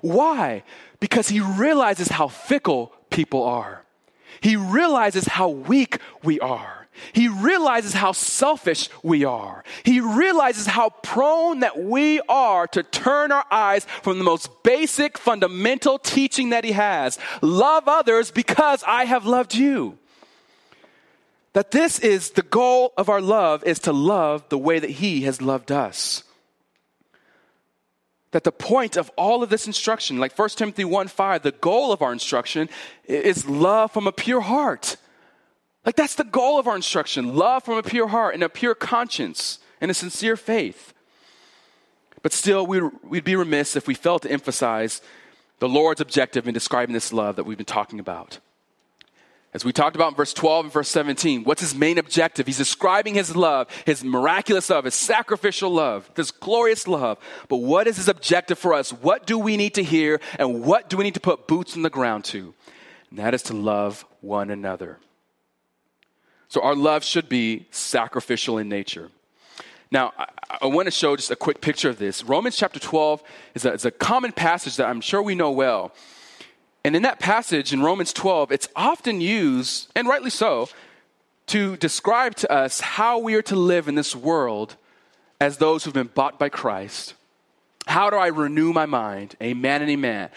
Why? Because he realizes how fickle people are. He realizes how weak we are. He realizes how selfish we are. He realizes how prone that we are to turn our eyes from the most basic, fundamental teaching that He has love others because I have loved you. That this is the goal of our love is to love the way that He has loved us that the point of all of this instruction, like 1 Timothy 1 5, the goal of our instruction is love from a pure heart. Like that's the goal of our instruction love from a pure heart and a pure conscience and a sincere faith. But still, we'd, we'd be remiss if we failed to emphasize the Lord's objective in describing this love that we've been talking about. As we talked about in verse 12 and verse 17, what's his main objective? He's describing his love, his miraculous love, his sacrificial love, this glorious love. But what is his objective for us? What do we need to hear and what do we need to put boots on the ground to? And that is to love one another. So our love should be sacrificial in nature. Now, I, I, want to show just a quick picture of this. Romans chapter 12 is a, is a common passage that I'm sure we know well. And in that passage in Romans 12, it's often used, and rightly so, to describe to us how we are to live in this world as those who've been bought by Christ. How do I renew my mind? Amen and amen.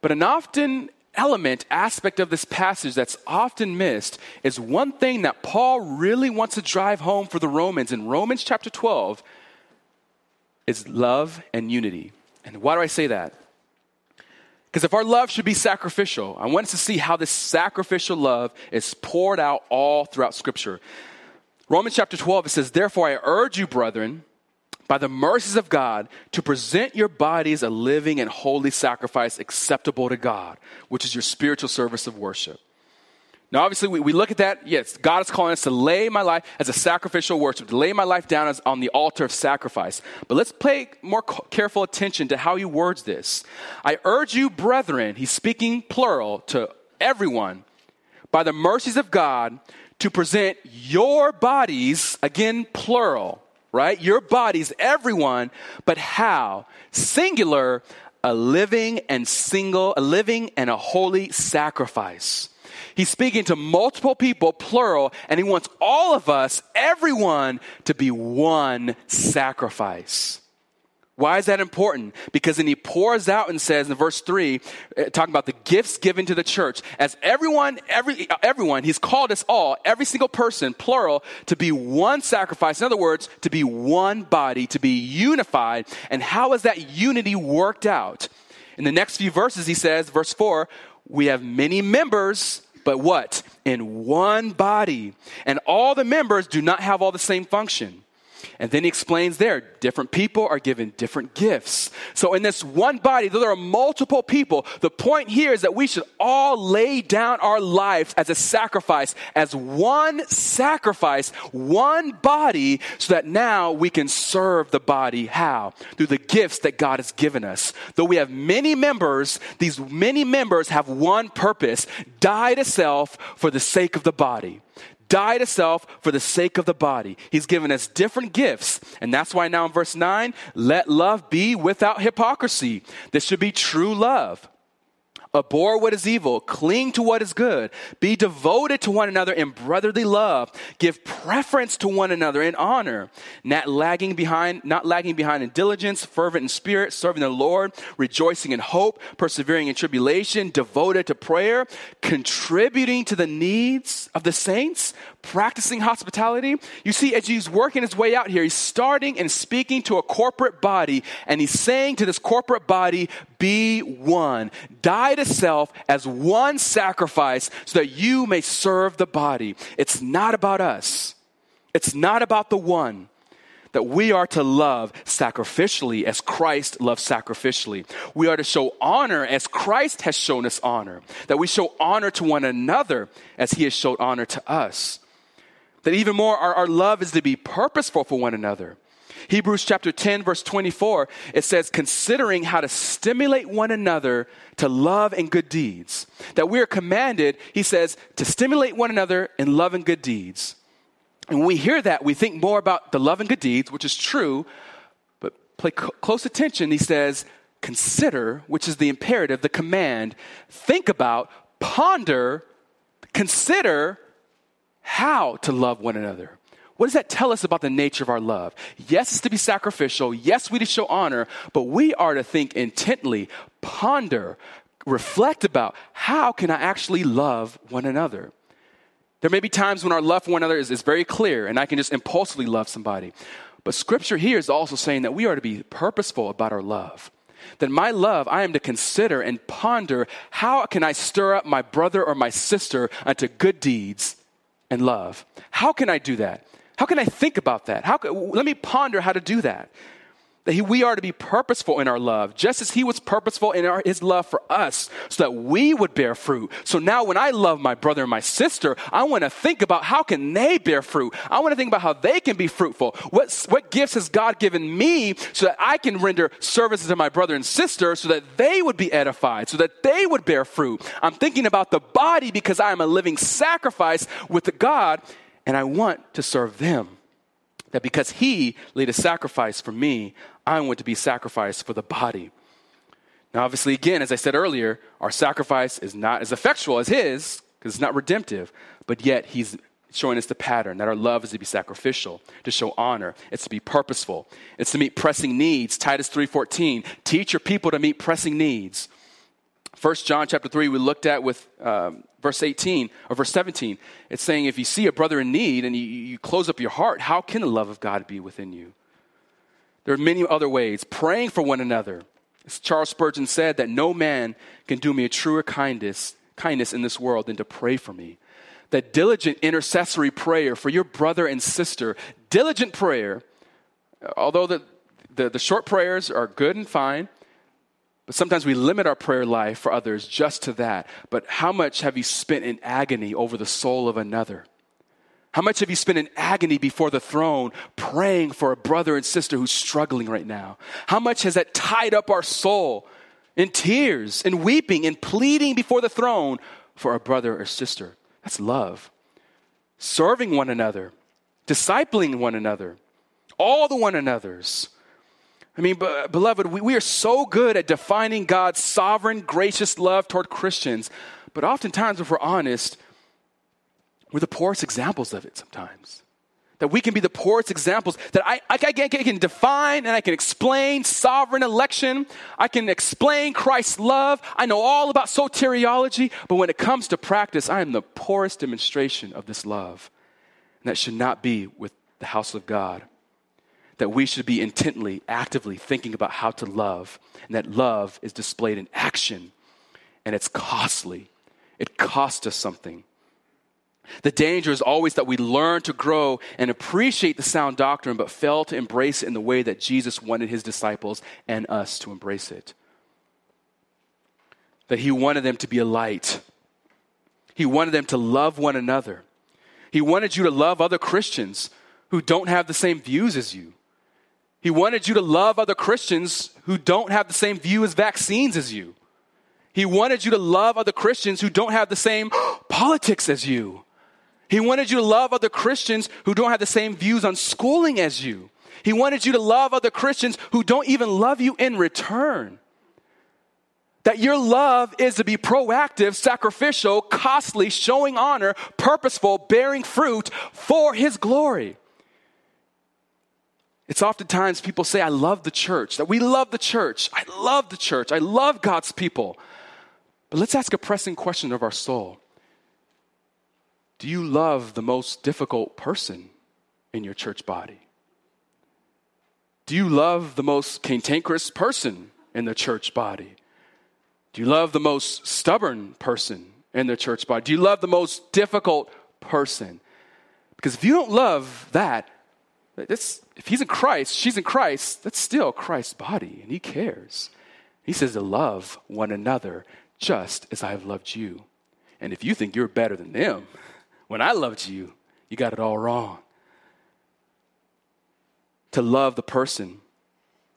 But an often element, aspect of this passage that's often missed is one thing that Paul really wants to drive home for the Romans in Romans chapter 12 is love and unity. And why do I say that? Because if our love should be sacrificial, I want us to see how this sacrificial love is poured out all throughout Scripture. Romans chapter 12, it says, Therefore I urge you, brethren, by the mercies of God, to present your bodies a living and holy sacrifice acceptable to God, which is your spiritual service of worship. Now, obviously, we, we look at that. Yes, God is calling us to lay my life as a sacrificial worship, to lay my life down as on the altar of sacrifice. But let's pay more careful attention to how he words this. I urge you, brethren, he's speaking plural to everyone, by the mercies of God, to present your bodies, again, plural, right? Your bodies, everyone, but how? Singular, a living and single, a living and a holy sacrifice He's speaking to multiple people, plural, and he wants all of us, everyone, to be one sacrifice. Why is that important? Because then he pours out and says in verse 3, uh, talking about the gifts given to the church, as everyone, every, everyone, he's called us all, every single person, plural, to be one sacrifice. In other words, to be one body, to be unified. And how is that unity worked out? In the next few verses, he says, verse 4, we have many members, but what? In one body. And all the members do not have all the same function. And then he explains there, different people are given different gifts. So in this one body, though there are multiple people, the point here is that we should all lay down our lives as a sacrifice, as one sacrifice, one body, so that now we can serve the body. How? Through the gifts that God has given us. Though we have many members, these many members have one purpose, die to self for the sake of the body die to self for the sake of the body. He's given us different gifts. And that's why now in verse 9, let love be without hypocrisy. This should be true love. Abhor what is evil, cling to what is good, be devoted to one another in brotherly love, give preference to one another in honor, not lagging behind, not lagging behind in diligence, fervent in spirit, serving the Lord, rejoicing in hope, persevering in tribulation, devoted to prayer, contributing to the needs of the saints, practicing hospitality. You see, as he's working his way out here, he's starting and speaking to a corporate body, and he's saying to this corporate body, be one. Die to self as one sacrifice so that you may serve the body. It's not about us. It's not about the one that we are to love sacrificially as Christ loved sacrificially. We are to show honor as Christ has shown us honor. That we show honor to one another as he has showed honor to us. That even more, our, our love is to be purposeful for one another. Hebrews chapter 10, verse 24, it says, considering how to stimulate one another to love and good deeds. That we are commanded, he says, to stimulate one another in love and good deeds. And when we hear that, we think more about the love and good deeds, which is true, but pay close attention. He says, consider, which is the imperative, the command, think about, ponder, consider how to love one another. What does that tell us about the nature of our love? Yes, it's to be sacrificial. Yes, we to show honor, but we are to think intently, ponder, reflect about how can I actually love one another? There may be times when our love for one another is, is very clear and I can just impulsively love somebody. But scripture here is also saying that we are to be purposeful about our love. That my love, I am to consider and ponder how can I stir up my brother or my sister unto good deeds and love? How can I do that? How can I think about that? How can, let me ponder how to do that. That he, we are to be purposeful in our love, just as he was purposeful in our, his love for us, so that we would bear fruit. So now when I love my brother and my sister, I want to think about how can they bear fruit. I want to think about how they can be fruitful. What, what gifts has God given me so that I can render services to my brother and sister so that they would be edified, so that they would bear fruit. I'm thinking about the body because I am a living sacrifice with the God and I want to serve them. That because he laid a sacrifice for me, I want to be sacrificed for the body. Now, obviously, again, as I said earlier, our sacrifice is not as effectual as his because it's not redemptive, but yet he's showing us the pattern that our love is to be sacrificial to show honor it's to be purposeful it's to meet pressing needs titus 3.14 teach your people to meet pressing needs First John chapter 3, we looked at with um, verse 18 or verse 17. It's saying, if you see a brother in need and you, you close up your heart, how can the love of God be within you? There are many other ways. Praying for one another. As Charles Spurgeon said, that no man can do me a truer kindness, kindness in this world than to pray for me. That diligent intercessory prayer for your brother and sister, diligent prayer, although the, the, the short prayers are good and fine, but sometimes we limit our prayer life for others just to that. But how much have you spent in agony over the soul of another? How much have you spent in agony before the throne praying for a brother and sister who's struggling right now? How much has that tied up our soul in tears and weeping and pleading before the throne for a brother or sister? That's love. Serving one another, discipling one another, all the one another's I mean, beloved, we, we are so good at defining God's sovereign, gracious love toward Christians, but oftentimes, if we're honest, we're the poorest examples of it sometimes. That we can be the poorest examples. That I, I, can, I can define and I can explain sovereign election. I can explain Christ's love. I know all about soteriology. But when it comes to practice, I am the poorest demonstration of this love. And that should not be with the house of God that we should be intently, actively thinking about how to love, and that love is displayed in action, and it's costly. It costs us something. The danger is always that we learn to grow and appreciate the sound doctrine, but fail to embrace it in the way that Jesus wanted his disciples and us to embrace it. That he wanted them to be a light, he wanted them to love one another. He wanted you to love other Christians who don't have the same views as you. He wanted you to love other Christians who don't have the same view as vaccines as you. He wanted you to love other Christians who don't have the same politics as you. He wanted you to love other Christians who don't have the same views on schooling as you. He wanted you to love other Christians who don't even love you in return. that your love is to be proactive, sacrificial, costly, showing honor, purposeful, bearing fruit for His glory. It's oftentimes people say, I love the church, that we love the church. I love the church. I love God's people. But let's ask a pressing question of our soul Do you love the most difficult person in your church body? Do you love the most cantankerous person in the church body? Do you love the most stubborn person in the church body? Do you love the most difficult person? Because if you don't love that, if he's in Christ, she's in Christ, that's still Christ's body, and he cares. He says to love one another just as I have loved you. And if you think you're better than them, when I loved you, you got it all wrong. To love the person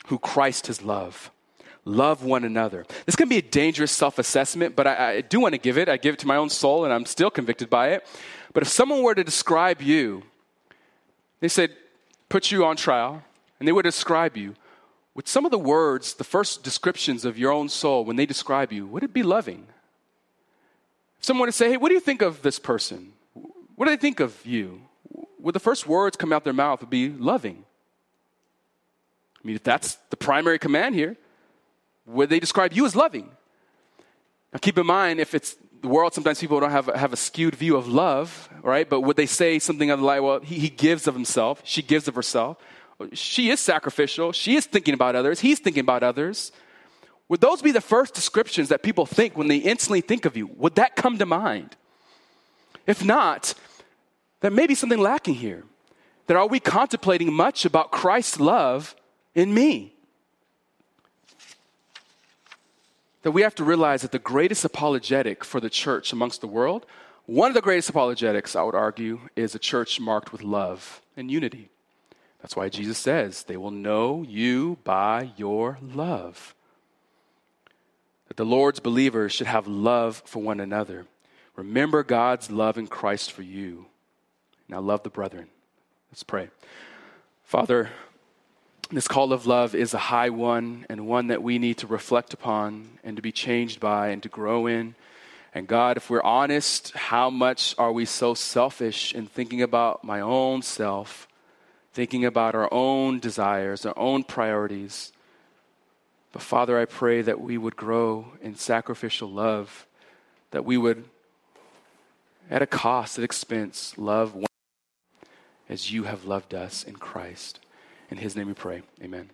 who Christ has loved. Love one another. This can be a dangerous self assessment, but I, I do want to give it. I give it to my own soul, and I'm still convicted by it. But if someone were to describe you, they said, put you on trial, and they would describe you with some of the words, the first descriptions of your own soul, when they describe you, would it be loving? If someone were to say, hey, what do you think of this person? What do they think of you? Would the first words come out their mouth would be loving? I mean, if that's the primary command here, would they describe you as loving? Now, keep in mind, if it's the world, sometimes people don't have, have a skewed view of love, right? But would they say something of the like, well, he, he gives of himself, she gives of herself. She is sacrificial, she is thinking about others, he's thinking about others. Would those be the first descriptions that people think when they instantly think of you? Would that come to mind? If not, there may be something lacking here. That are we contemplating much about Christ's love in me? that we have to realize that the greatest apologetic for the church amongst the world, one of the greatest apologetics, I would argue, is a church marked with love and unity. That's why Jesus says, they will know you by your love. That the Lord's believers should have love for one another. Remember God's love in Christ for you. Now love the brethren. Let's pray. Father, this call of love is a high one and one that we need to reflect upon and to be changed by and to grow in. And God, if we're honest, how much are we so selfish in thinking about my own self, thinking about our own desires, our own priorities? But Father, I pray that we would grow in sacrificial love, that we would, at a cost, at expense, love one as you have loved us in Christ. In his name we pray. Amen.